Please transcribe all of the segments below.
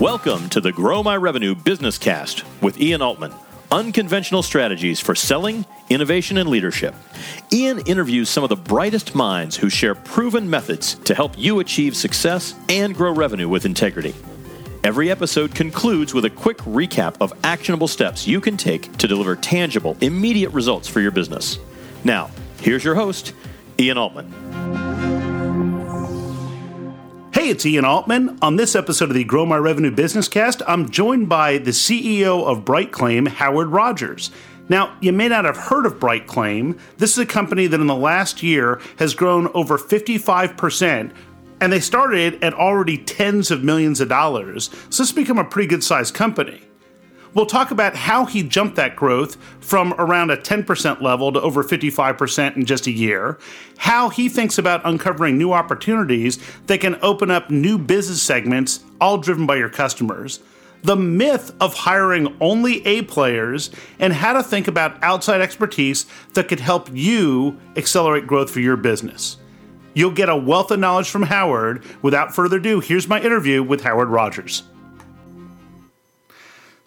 Welcome to the Grow My Revenue Business Cast with Ian Altman. Unconventional strategies for selling, innovation, and leadership. Ian interviews some of the brightest minds who share proven methods to help you achieve success and grow revenue with integrity. Every episode concludes with a quick recap of actionable steps you can take to deliver tangible, immediate results for your business. Now, here's your host, Ian Altman. It's Ian Altman. On this episode of the Grow My Revenue Business Cast, I'm joined by the CEO of BrightClaim, Howard Rogers. Now, you may not have heard of BrightClaim. This is a company that in the last year has grown over 55%, and they started at already tens of millions of dollars. So this has become a pretty good sized company. We'll talk about how he jumped that growth from around a 10% level to over 55% in just a year, how he thinks about uncovering new opportunities that can open up new business segments, all driven by your customers, the myth of hiring only A players, and how to think about outside expertise that could help you accelerate growth for your business. You'll get a wealth of knowledge from Howard. Without further ado, here's my interview with Howard Rogers.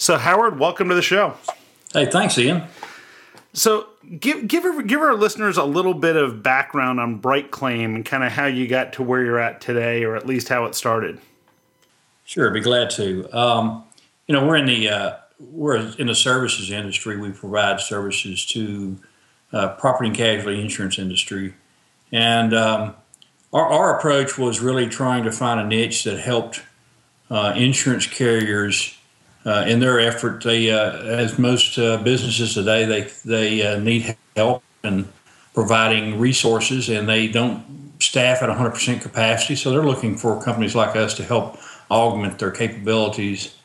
So, Howard, welcome to the show. Hey, thanks, Ian. So, give give our, give our listeners a little bit of background on BrightClaim and kind of how you got to where you're at today, or at least how it started. Sure, I'd be glad to. Um, you know, we're in the uh, we're in the services industry. We provide services to uh, property and casualty insurance industry, and um, our, our approach was really trying to find a niche that helped uh, insurance carriers uh, in their effort, they, uh, as most uh, businesses today, they they uh, need help in providing resources, and they don't staff at 100% capacity. So they're looking for companies like us to help augment their capabilities.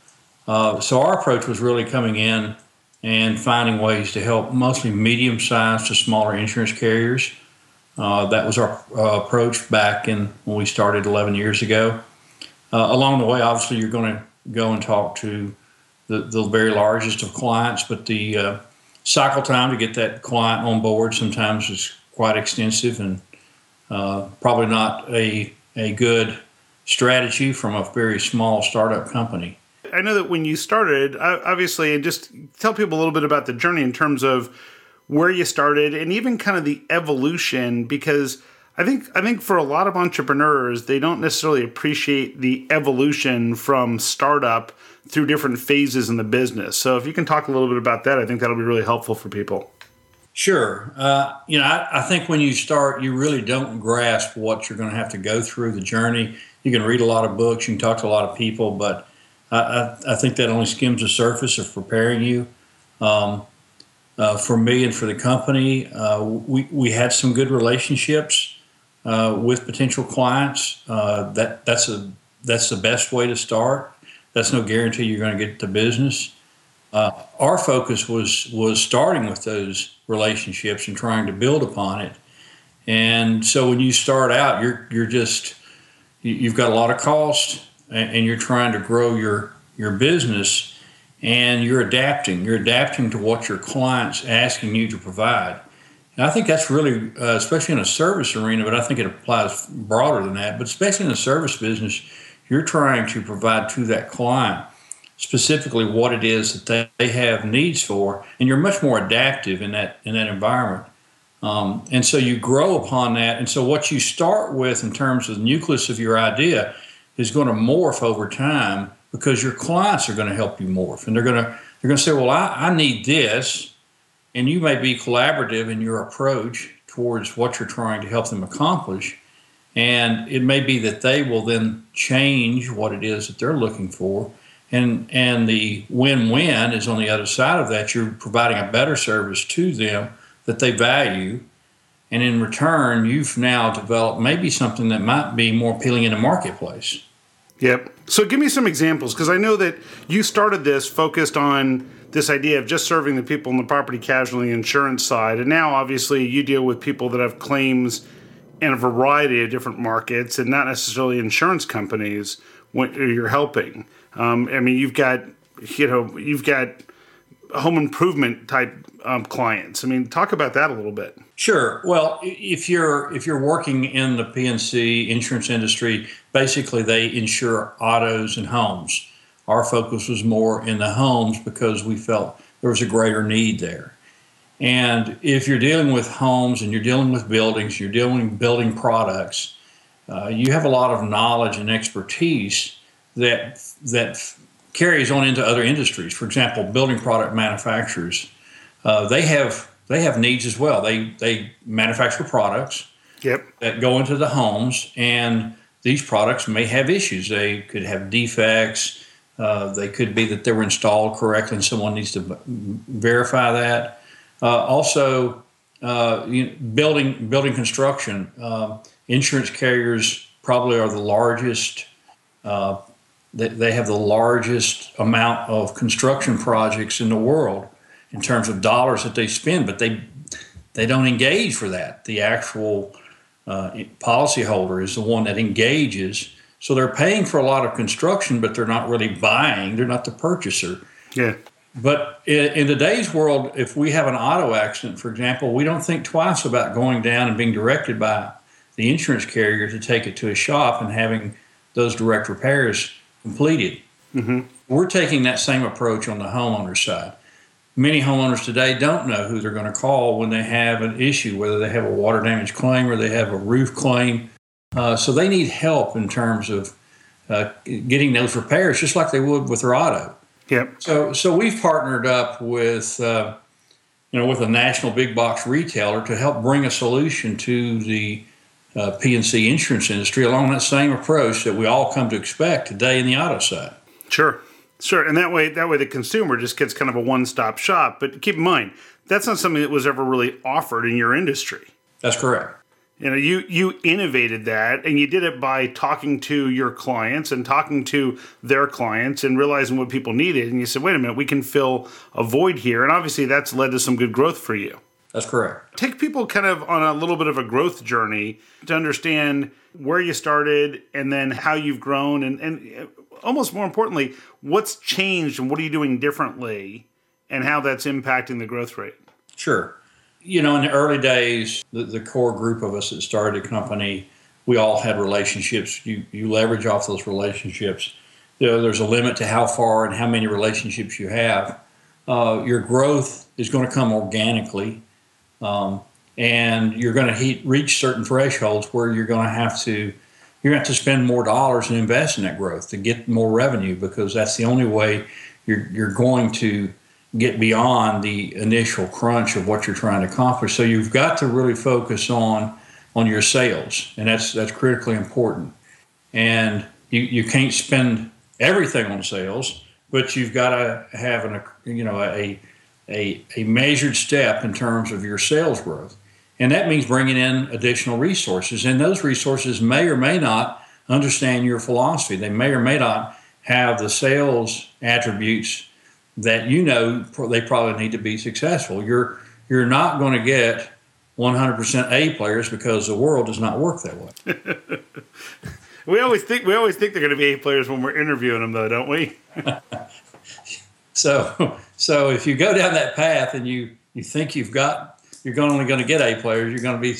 Uh, so our approach was really coming in and finding ways to help mostly medium-sized to smaller insurance carriers. Uh, that was our approach back in when we started 11 years ago. along the way, obviously, you're going to go and talk to the, the very largest of clients, but the uh, cycle time to get that client on board sometimes is quite extensive and uh, probably not a, a good strategy from a very small startup company. I know that when you started, obviously, and just tell people a little bit about the journey in terms of where you started and even kind of the evolution, because I think I think for a lot of entrepreneurs, they don't necessarily appreciate the evolution from startup through different phases in the business. So if you can talk a little bit about that, I think that'll be really helpful for people. Sure. Uh, you know, I, I, think when you start, you really don't grasp what you're going to have to go through the journey. You can read a lot of books, you can talk to a lot of people, but I, I, I think that only skims the surface of preparing you. Um, uh, for me and for the company, uh, we, we had some good relationships uh, with potential clients. Uh, that that's a that's the best way to start that's no guarantee you're going to get the business. Uh, our focus was was starting with those relationships and trying to build upon it. And so when you start out, you're you're just you've got a lot of cost, and you're trying to grow your your business, and you're adapting. You're adapting to what your clients asking you to provide. And I think that's really, uh, especially in a service arena, but I think it applies broader than that. But especially in the service business, you're trying to provide to that client specifically what it is that they have needs for, and you're much more adaptive in that in that environment. Um, and so you grow upon that. And so what you start with in terms of the nucleus of your idea is going to morph over time because your clients are going to help you morph, and they're going to they're going to say, "Well, I, I need this," and you may be collaborative in your approach towards what you're trying to help them accomplish. And it may be that they will then change what it is that they're looking for. And, and the win win is on the other side of that. You're providing a better service to them that they value. And in return, you've now developed maybe something that might be more appealing in the marketplace. Yep. So give me some examples because I know that you started this focused on this idea of just serving the people in the property casualty insurance side. And now, obviously, you deal with people that have claims in a variety of different markets and not necessarily insurance companies when you're helping. Um, I mean, you've got you know you've got home improvement type um, clients. I mean, talk about that a little bit. Sure. Well, if you're if you're working in the P&C insurance industry, basically they insure autos and homes, Our focus was more in the homes because we felt there was a greater need there. And if you're dealing with homes and you're dealing with buildings, you're dealing with building products, uh, you have a lot of knowledge and expertise that that carries on into other industries. For example, building product manufacturers, uh, they have they have needs as well. They they manufacture products yep. that go into the homes, and these products may have issues. They could have defects. Uh, they could be that they were installed correctly, and someone needs to verify that. Uh, also, uh, you know, building building construction, uh, insurance carriers probably are the largest. They, they have the largest amount of construction projects in the world in terms of dollars that they spend, but they they don't engage for that. The actual uh, policyholder is the one that engages. So they're paying for a lot of construction, but they're not really buying. They're not the purchaser. Yeah. But in, in today's world, if we have an auto accident, for example, we don't think twice about going down and being directed by the insurance carrier to take it to a shop and having those direct repairs completed. Mm-hmm. We're taking that same approach on the homeowner side. Many homeowners today don't know who they're going to call when they have an issue, whether they have a water damage claim or they have a roof claim. Uh, so they need help in terms of uh, getting those repairs, just like they would with their auto. Yep. So, so we've partnered up with, uh, you know, with a national big box retailer to help bring a solution to the uh, P&C insurance industry along that same approach that we all come to expect today in the auto side. Sure. Sure, and that way, that way, the consumer just gets kind of a one-stop shop. But keep in mind, that's not something that was ever really offered in your industry. That's correct. You know, you you innovated that, and you did it by talking to your clients and talking to their clients and realizing what people needed. And you said, "Wait a minute, we can fill a void here." And obviously, that's led to some good growth for you. That's correct. Take people kind of on a little bit of a growth journey to understand where you started and then how you've grown and, and almost more importantly, what's changed and what are you doing differently and how that's impacting the growth rate? Sure. You know, in the early days, the, the core group of us that started a company, we all had relationships. You, you leverage off those relationships. You know, there's a limit to how far and how many relationships you have. Uh, your growth is going to come organically. Um, and you're going to reach certain thresholds where you're going to have to you're going to spend more dollars and invest in that growth to get more revenue because that's the only way you're, you're going to get beyond the initial crunch of what you're trying to accomplish. So you've got to really focus on on your sales, and that's that's critically important. And you, you can't spend everything on sales, but you've got to have an you know a a, a measured step in terms of your sales growth. And that means bringing in additional resources. And those resources may or may not understand your philosophy. They may or may not have the sales attributes that you know they probably need to be successful. You're you're not going to get 100% A players because the world does not work that way. we always think we always think they're going to be A players when we're interviewing them, though, don't we? so so if you go down that path and you you think you've got you're only going to get A players. You're going to be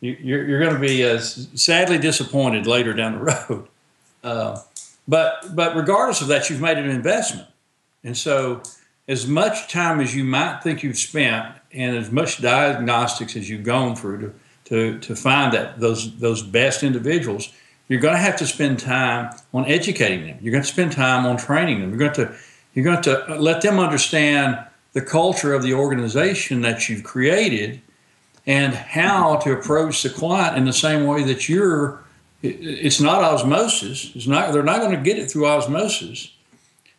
you're, you're going to be uh, sadly disappointed later down the road. Uh, but but regardless of that, you've made an investment, and so as much time as you might think you've spent, and as much diagnostics as you've gone through to to, to find that those those best individuals, you're going to have to spend time on educating them. You're going to spend time on training them. You're going to you're going to let them understand the culture of the organization that you've created and how to approach the client in the same way that you're it's not osmosis. It's not they're not going to get it through osmosis.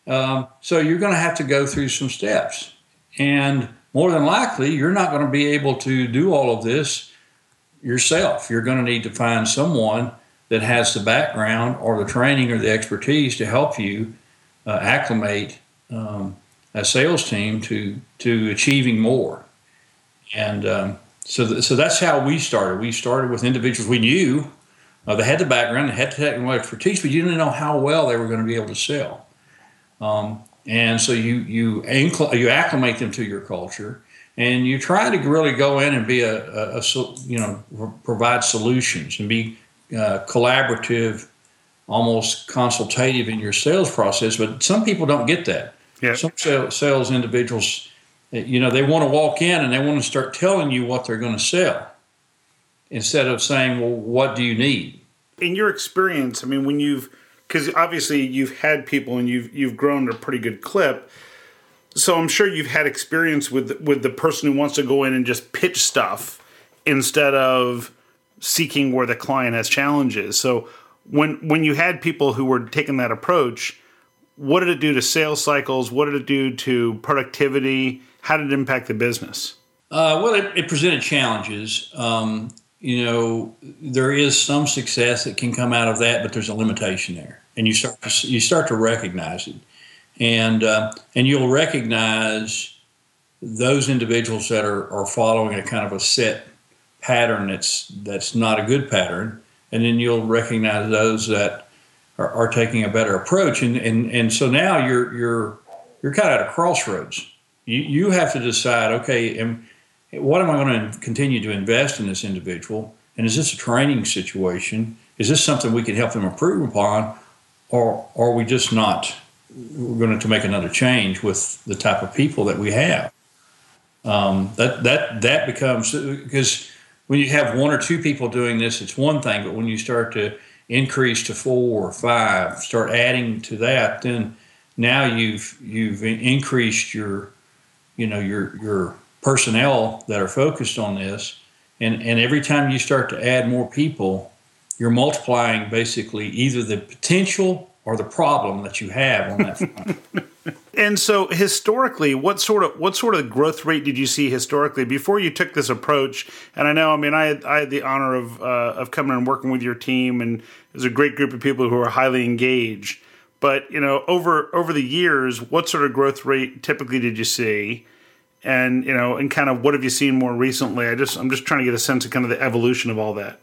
Um, so you're going to have to go through some steps. And more than likely you're not going to be able to do all of this yourself. You're going to need to find someone that has the background or the training or the expertise to help you uh, acclimate um, a sales team to to achieving more. And um, so, th- so that's how we started. We started with individuals we knew uh, they had the background, they had the technical expertise, but you didn't know how well they were going to be able to sell. Um, and so you you incl- you acclimate them to your culture, and you try to really go in and be a, a, a you know provide solutions and be uh, collaborative almost consultative in your sales process. But some people don't get that. Some sales individuals, you know, they want to walk in and they want to start telling you what they're going to sell instead of saying, well, what do you need? In your experience, I mean, when you've, because obviously you've had people and you've you've grown at a pretty good clip, so I'm sure you've had experience with with the person who wants to go in and just pitch stuff instead of seeking where the client has challenges. So when when you had people who were taking that approach, what did it do to sales cycles? What did it do to productivity? How did it impact the business? Uh, well, it, it, presented challenges. Um, you know, there is some success that can come out of that, but there's a limitation there, and you start to, you start to recognize it, and uh, and you'll recognize those individuals that are, are following a kind of a set pattern that's that's not a good pattern, and then you'll recognize those that are, are taking a better approach, and, and and so now you're you're you're kind of at a crossroads. You you have to decide, okay, am, what am I going to continue to invest in this individual, and is this a training situation? Is this something we can help them improve upon, or, or are we just not? We're going to make another change with the type of people that we have. Um, that that that becomes because when you have one or two people doing this, it's one thing. But when you start to increase to four or five, start adding to that, then now you've you've increased your, you know, your your personnel that are focused on this, and and every time you start to add more people, you're multiplying basically either the potential or the problem that you have on that front. and so historically, what sort of what sort of growth rate did you see historically before you took this approach? And I know, I mean, I had, I had the honor of uh, of coming and working with your team, and there's a great group of people who are highly engaged. But you know, over over the years, what sort of growth rate typically did you see? And you know, and kind of what have you seen more recently? I just I'm just trying to get a sense of kind of the evolution of all that.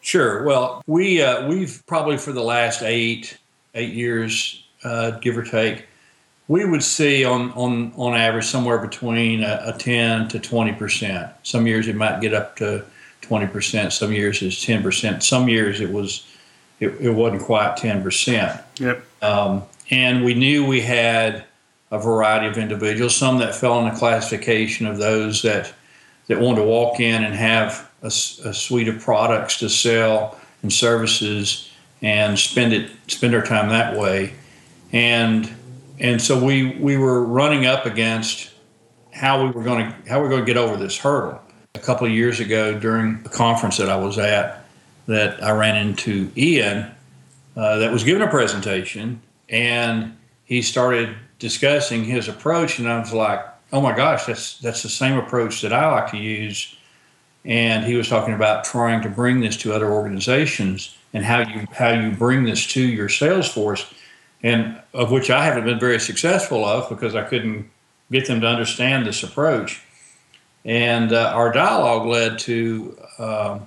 Sure. Well, we uh, we've probably for the last eight eight years, uh, give or take, we would see on on on average somewhere between a, a ten to twenty percent. Some years it might get up to twenty percent. Some years it's ten percent. Some years it was it, it wasn't quite ten percent. Yep. Um, and we knew we had a variety of individuals. Some that fell in the classification of those that that wanted to walk in and have a, a suite of products to sell and services and spend it spend our time that way and and so we we were running up against how we were going to how we are going to get over this hurdle. A couple of years ago during a conference that I was at that I ran into Ian uh, that was giving a presentation and he started discussing his approach and I was like oh my gosh that's that's the same approach that I like to use. And he was talking about trying to bring this to other organizations and how you how you bring this to your sales force, and of which I haven't been very successful of because I couldn't get them to understand this approach. And uh, our dialogue led to uh,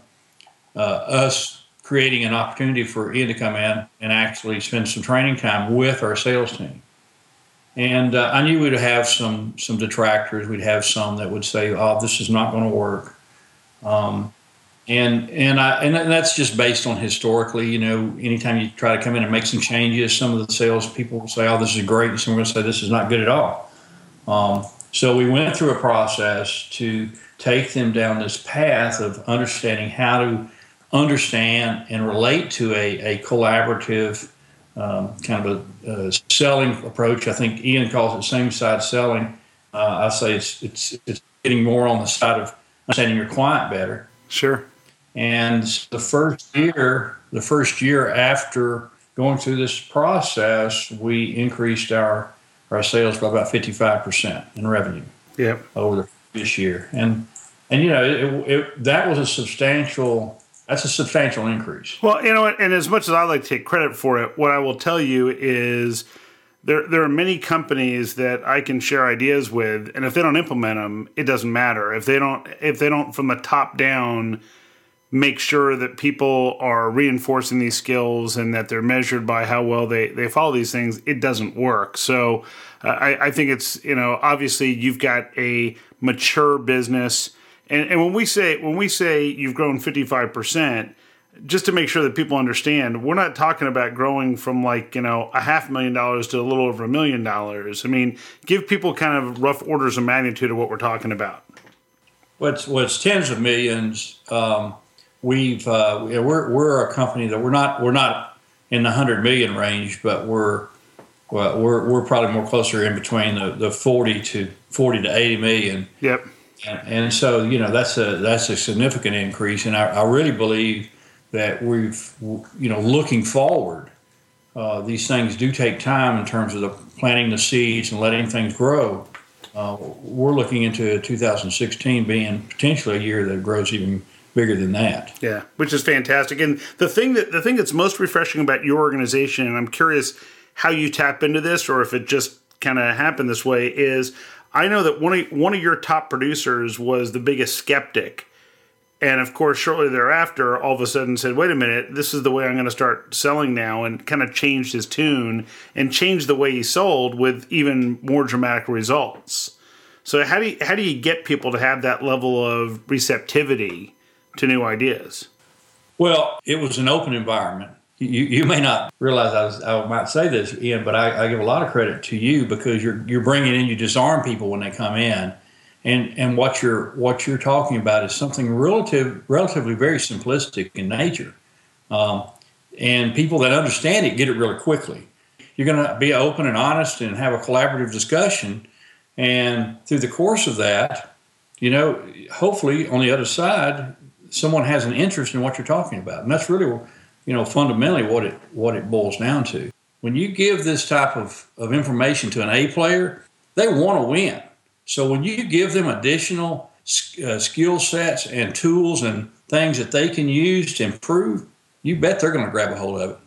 uh, us creating an opportunity for Ian to come in and actually spend some training time with our sales team. And uh, I knew we'd have some some detractors. We'd have some that would say, "Oh, this is not going to work." Um, and and I and that's just based on historically. You know, anytime you try to come in and make some changes, some of the sales people will say, "Oh, this is great," and some are going to say, "This is not good at all." Um, so we went through a process to take them down this path of understanding how to understand and relate to a, a collaborative um, kind of a, a, selling approach. I think Ian calls it same side selling. Uh, I say it's it's it's getting more on the side of understanding your client better. Sure. And the first year, the first year after going through this process, we increased our our sales by about fifty five percent in revenue. Yep. Over this year, and and you know it, it, that was a substantial. That's a substantial increase. Well, you know, and as much as I like to take credit for it, what I will tell you is there there are many companies that I can share ideas with, and if they don't implement them, it doesn't matter. If they don't if they don't from the top down make sure that people are reinforcing these skills and that they're measured by how well they, they follow these things, it doesn't work. So uh, I, I think it's, you know, obviously you've got a mature business. And, and when we say when we say you've grown 55%, just to make sure that people understand, we're not talking about growing from like, you know, a half million dollars to a little over a million dollars. I mean, give people kind of rough orders of magnitude of what we're talking about. What's what's tens of millions. Um, we've uh, we're we're a company that we're not we're not in the hundred million range, but we're we're we're probably more closer in between the, the forty to forty to eighty million. Yep. And, and so you know that's a that's a significant increase, and I, I really believe that we've, you know, looking forward, uh, these things do take time in terms of the planting the seeds and letting things grow. Uh, we're looking into 2016 being potentially a year that grows even bigger than that. Yeah, which is fantastic. And the thing that the thing that's most refreshing about your organization, and I'm curious how you tap into this, or if it just kind of happened this way, is I know that one of one of your top producers was the biggest skeptic and of course, shortly thereafter, all of a sudden said, wait a minute, this is the way I'm going to start selling now, and kind of changed his tune and changed the way he sold with even more dramatic results. So, how do you, how do you get people to have that level of receptivity to new ideas? Well, it was an open environment. You, you may not realize I, was, I might say this, Ian, but I, I give a lot of credit to you because you're, you're bringing in, you disarm people when they come in and and what you're what you're talking about is something relative relatively very simplistic in nature, um, and people that understand it get it really quickly. You're going to be open and honest and have a collaborative discussion, and through the course of that, you know, hopefully on the other side, someone has an interest in what you're talking about, and that's really, you know, fundamentally what it what it boils down to. When you give this type of, of information to an A player, they want to win so when you give them additional uh, skill sets and tools and things that they can use to improve, you bet they're going to grab a hold of it.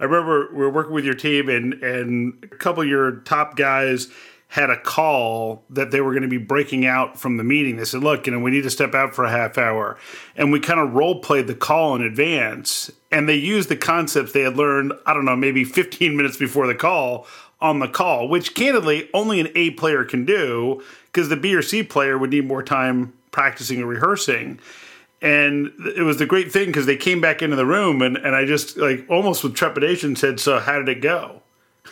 I remember we were working with your team, and and a couple of your top guys had a call that they were going to be breaking out from the meeting. They said, "Look, you know, we need to step out for a half hour," and we kind of role played the call in advance. And they used the concepts they had learned. I don't know, maybe 15 minutes before the call on the call, which candidly only an A player can do because the B or C player would need more time practicing and rehearsing. And it was the great thing because they came back into the room and, and I just like almost with trepidation said, So, how did it go?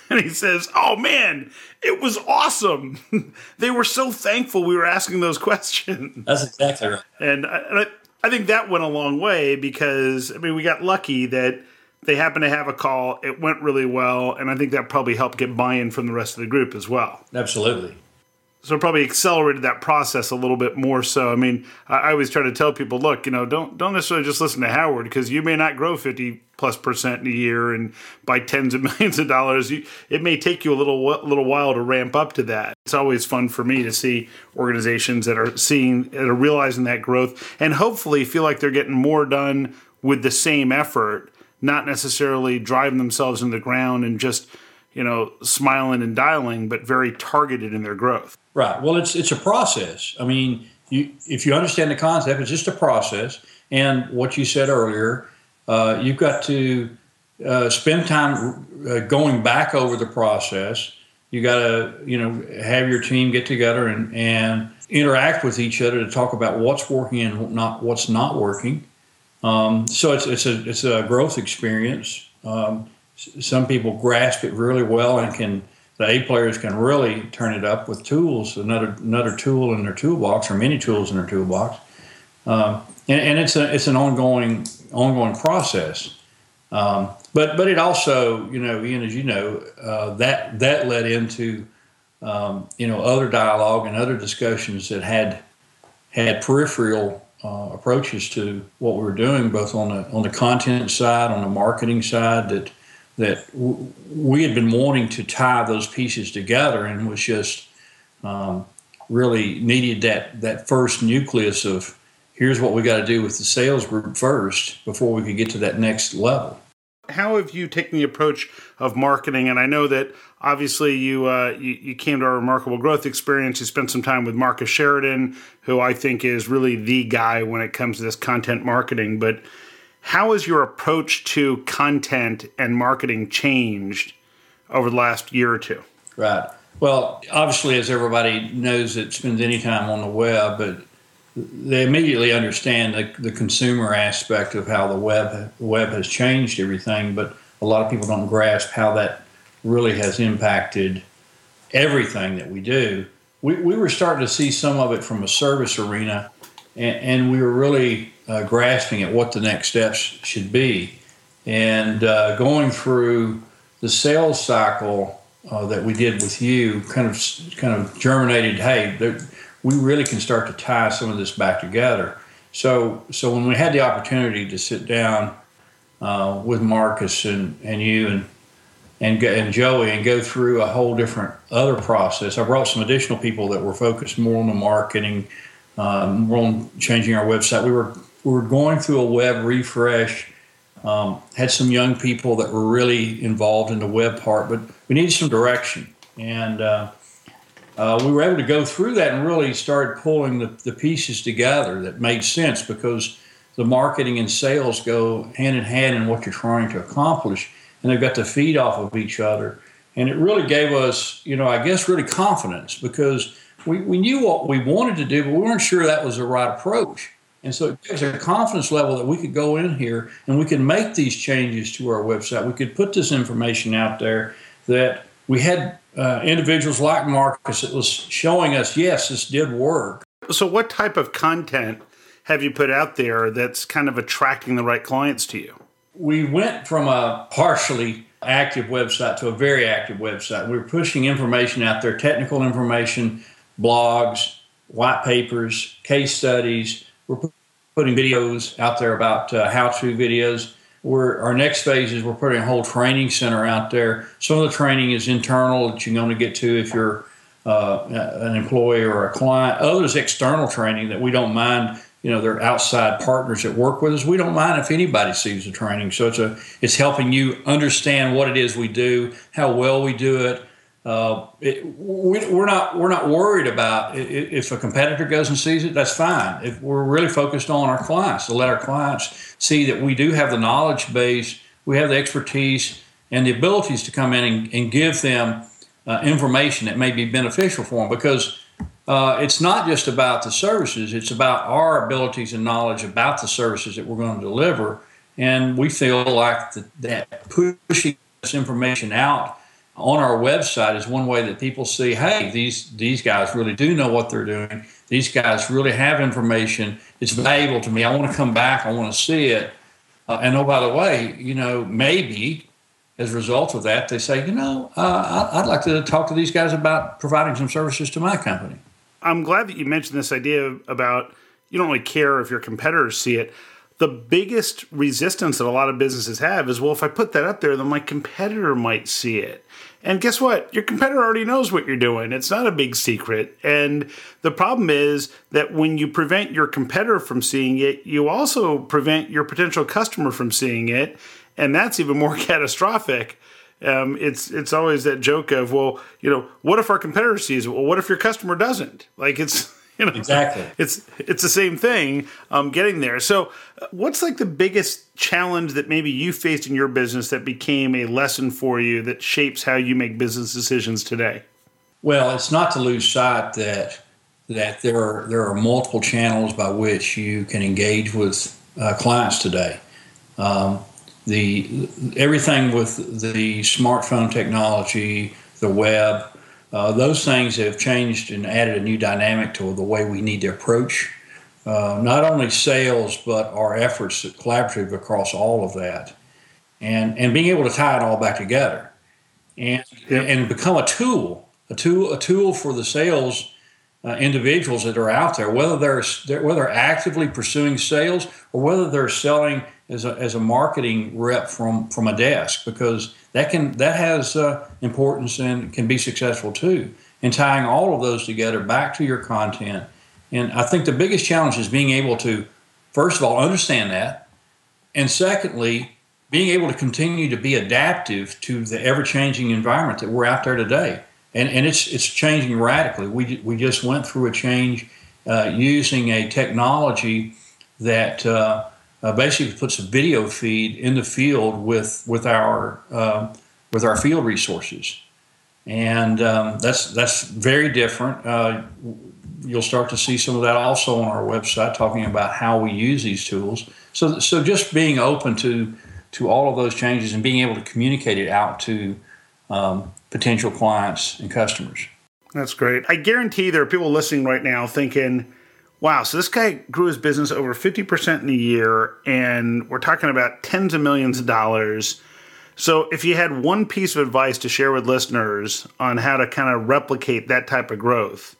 And he says, Oh man, it was awesome. they were so thankful we were asking those questions. That's exactly right. And I, and I, I think that went a long way because, I mean, we got lucky that they happened to have a call. It went really well. And I think that probably helped get buy in from the rest of the group as well. Absolutely so probably accelerated that process a little bit more so. I mean, I, always try to tell people, look, you know, don't don't necessarily just listen to Howard because you may not grow fifty plus percent in a year and by tens of millions of dollars. You, it may take you a little little while to ramp up to that. It's always fun for me to see organizations that are seeing that are realizing that growth and hopefully feel like they're getting more done with the same effort, not necessarily driving themselves in the ground and just you know smiling and dialing, but very targeted in their growth. Right. Well, it's it's a process. I mean, you, if you understand the concept, it's just a process. And what you said earlier, uh, you've got to uh, spend time uh, going back over the process. You got to, you know, have your team get together and, and interact with each other to talk about what's working and not what's not working. Um, so it's it's a it's a growth experience. Um, some people grasp it really well and can the A players can really turn it up with tools, another another tool in their toolbox or many tools in their toolbox, um, and, and, it's a it's an ongoing ongoing process. Um, but but it also you know Ian as you know uh, that that led into um, you know other dialogue and other discussions that had had peripheral uh, approaches to what we were doing both on the on the content side on the marketing side that that w- we had been wanting to tie those pieces together and was just um, really needed that that first nucleus of here's what we got to do with the sales group first before we could get to that next level. How have you taken the approach of marketing? And I know that obviously you, uh, you, you came to our remarkable growth experience. You spent some time with Marcus Sheridan, who I think is really the guy when it comes to this content marketing. But how has your approach to content and marketing changed over the last year or two? Right. Well, obviously, as everybody knows that spends any time on the web, but they immediately understand the, the consumer aspect of how the web web has changed everything, but a lot of people don't grasp how that really has impacted everything that we do. We, we were starting to see some of it from a service arena, and, and we were really uh, grasping at what the next steps should be. And uh, going through the sales cycle uh, that we did with you kind of kind of germinated. Hey, there, we really can start to tie some of this back together. So so when we had the opportunity to sit down uh, with Marcus and, and you and and and Joey and go through a whole different other process, I brought some additional people that were focused more on the marketing, um, more on changing our website. We were we were going through a web refresh um, had some young people that were really involved in the web part, but we needed some direction. And uh, uh, we were able to go through that and really start pulling the, the pieces together that made sense because the marketing and sales go hand in hand in what you're trying to accomplish, and they've got to feed off of each other. And it really gave us, you know, I guess, really confidence because we, we knew what we wanted to do, but we weren't sure that was the right approach. And so it gives a confidence level that we could go in here and we could make these changes to our website. We could put this information out there that we had uh, individuals like Marcus that was showing us, yes, this did work. So, what type of content have you put out there that's kind of attracting the right clients to you? We went from a partially active website to a very active website. We were pushing information out there, technical information, blogs, white papers, case studies. We're putting videos out there about uh, how-to videos. We're, our next phase is we're putting a whole training center out there. Some of the training is internal that you're going to get to if you're uh, an employee or a client. Others external training that we don't mind. You know, they're outside partners that work with us. We don't mind if anybody sees the training. So it's a it's helping you understand what it is we do, how well we do it, uh, it, we, are not we're not worried about if a competitor goes and sees it. That's fine. If we're really focused on our clients to let our clients see that we do have the knowledge base, we have the expertise and the abilities to come in and, and give them uh, information that may be beneficial for them. Because uh, it's not just about the services; it's about our abilities and knowledge about the services that we're going to deliver. And we feel like the, that pushing this information out on our website is one way that people see, hey, these these guys really do know what they're doing. These guys really have information. It's valuable to me. I want to come back. I want to see it. Uh, and oh, by the way, you know, maybe as a result of that, they say, you know, uh, I'd like to talk to these guys about providing some services to my company. I'm glad that you mentioned this idea about you don't really care if your competitors see it the biggest resistance that a lot of businesses have is well, if I put that up there, then my competitor might see it. And guess what? Your competitor already knows what you're doing. It's not a big secret. And the problem is that when you prevent your competitor from seeing it, you also prevent your potential customer from seeing it. And that's even more catastrophic. Um, it's it's always that joke of well, you know, what if our competitor sees it? Well, what if your customer doesn't? Like it's you know, exactly. It's it's the same thing. Um, getting there. So, uh, what's like the biggest challenge that maybe you faced in your business that became a lesson for you that shapes how you make business decisions today? Well, it's not to lose sight that that there are there are multiple channels by which you can engage with uh, clients today. Um, the everything with the smartphone technology, the web, uh, those things have changed and added a new dynamic to the way we need to approach uh, not only sales but our efforts at collaborative across all of that, and and being able to tie it all back together, and yep. and become a tool, a tool, a tool for the sales uh, individuals that are out there, whether they're, they're whether they're actively pursuing sales or whether they're selling as a, as a marketing rep from from a desk, because that can that has uh, importance and can be successful too. And tying all of those together back to your content, and I think the biggest challenge is being able to, first of all, understand that, and secondly, being able to continue to be adaptive to the ever changing environment that we're out there today and and it's it's changing radically. We we just went through a change uh, using a technology that uh, uh, basically puts a video feed in the field with with our um, with our field resources, and um, that's that's very different. Uh, you'll start to see some of that also on our website, talking about how we use these tools. So, so just being open to to all of those changes and being able to communicate it out to um, potential clients and customers. That's great. I guarantee there are people listening right now thinking, wow, so this guy grew his business over 50% in a year, and we're talking about tens of millions of dollars. So, if you had one piece of advice to share with listeners on how to kind of replicate that type of growth,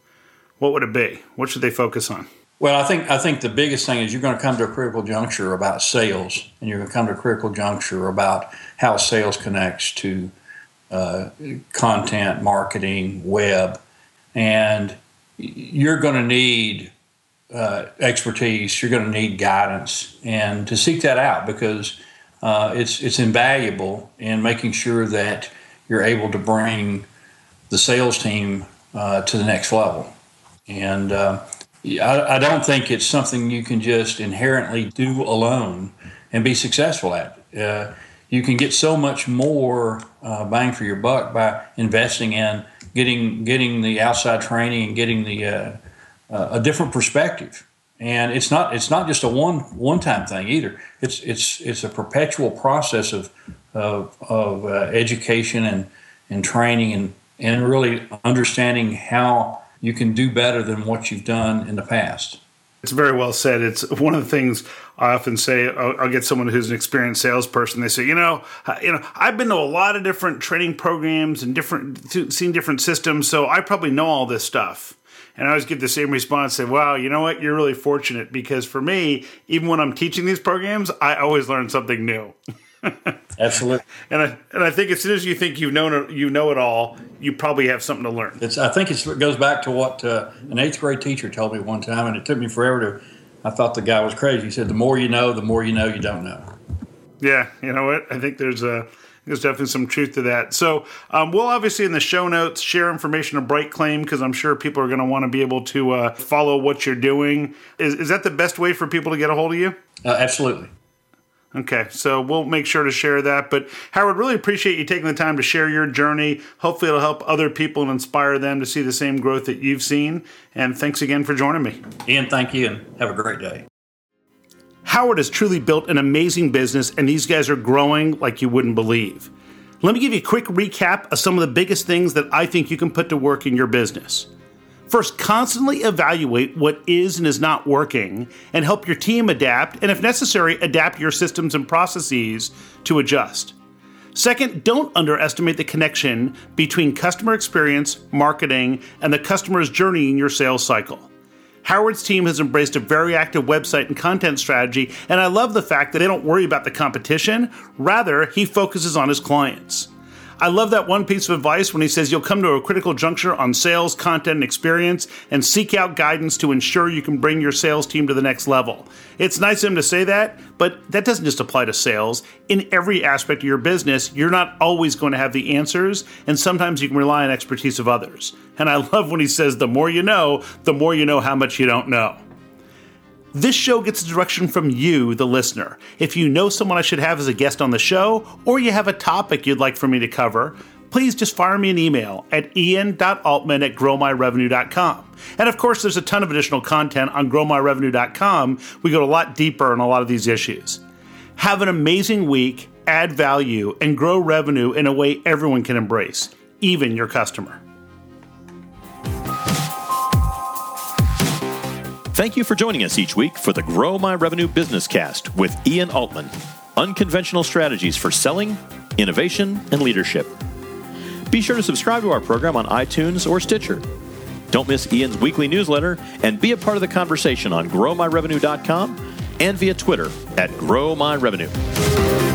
what would it be? What should they focus on? Well, I think I think the biggest thing is you're going to come to a critical juncture about sales, and you're going to come to a critical juncture about how sales connects to uh, content, marketing, web, and you're going to need uh, expertise. You're going to need guidance, and to seek that out because uh, it's it's invaluable in making sure that you're able to bring the sales team uh, to the next level. And uh, I, I, don't think it's something you can just inherently do alone and be successful at. Uh, you can get so much more uh, bang for your buck by investing in getting getting the outside training and getting the uh, a different perspective. And it's not it's not just a one one time thing either. It's it's it's a perpetual process of of, of uh, education and and training and and really understanding how you can do better than what you've done in the past. It's very well said. It's one of the things I often say. I'll, I'll, get someone who's an experienced salesperson. They say, you know, you know, I've been to a lot of different training programs and different, seen different systems, so I probably know all this stuff. And I always get the same response: say, "Wow, you know what? You're really fortunate because for me, even when I'm teaching these programs, I always learn something new." Absolutely. And I and I think as soon as you think you know you know it all, you probably have something to learn. It's I think it goes back to what uh, an eighth grade teacher told me one time, and it took me forever to. I thought the guy was crazy. He said, "The more you know, the more you know you don't know." Yeah, you know what? I think there's a there's definitely some truth to that. So um, we'll obviously in the show notes share information of Bright Claim because I'm sure people are going to want to be able to uh, follow what you're doing. Is, is that the best way for people to get a hold of you? Uh, absolutely. Okay, so we'll make sure to share that. But Howard, really appreciate you taking the time to share your journey. Hopefully, it'll help other people and inspire them to see the same growth that you've seen. And thanks again for joining me. Ian, thank you, and have a great day. Howard has truly built an amazing business, and these guys are growing like you wouldn't believe. Let me give you a quick recap of some of the biggest things that I think you can put to work in your business. First, constantly evaluate what is and is not working and help your team adapt, and if necessary, adapt your systems and processes to adjust. Second, don't underestimate the connection between customer experience, marketing, and the customer's journey in your sales cycle. Howard's team has embraced a very active website and content strategy, and I love the fact that they don't worry about the competition. Rather, he focuses on his clients. I love that one piece of advice when he says you'll come to a critical juncture on sales, content, and experience and seek out guidance to ensure you can bring your sales team to the next level. It's nice of him to say that, but that doesn't just apply to sales. In every aspect of your business, you're not always going to have the answers, and sometimes you can rely on expertise of others. And I love when he says, the more you know, the more you know how much you don't know. This show gets direction from you, the listener. If you know someone I should have as a guest on the show, or you have a topic you'd like for me to cover, please just fire me an email at ian.altman at growmyrevenue.com. And of course, there's a ton of additional content on growmyrevenue.com. We go a lot deeper on a lot of these issues. Have an amazing week, add value, and grow revenue in a way everyone can embrace, even your customer. Thank you for joining us each week for the Grow My Revenue Business Cast with Ian Altman. Unconventional strategies for selling, innovation, and leadership. Be sure to subscribe to our program on iTunes or Stitcher. Don't miss Ian's weekly newsletter and be a part of the conversation on growmyrevenue.com and via Twitter at growmyrevenue.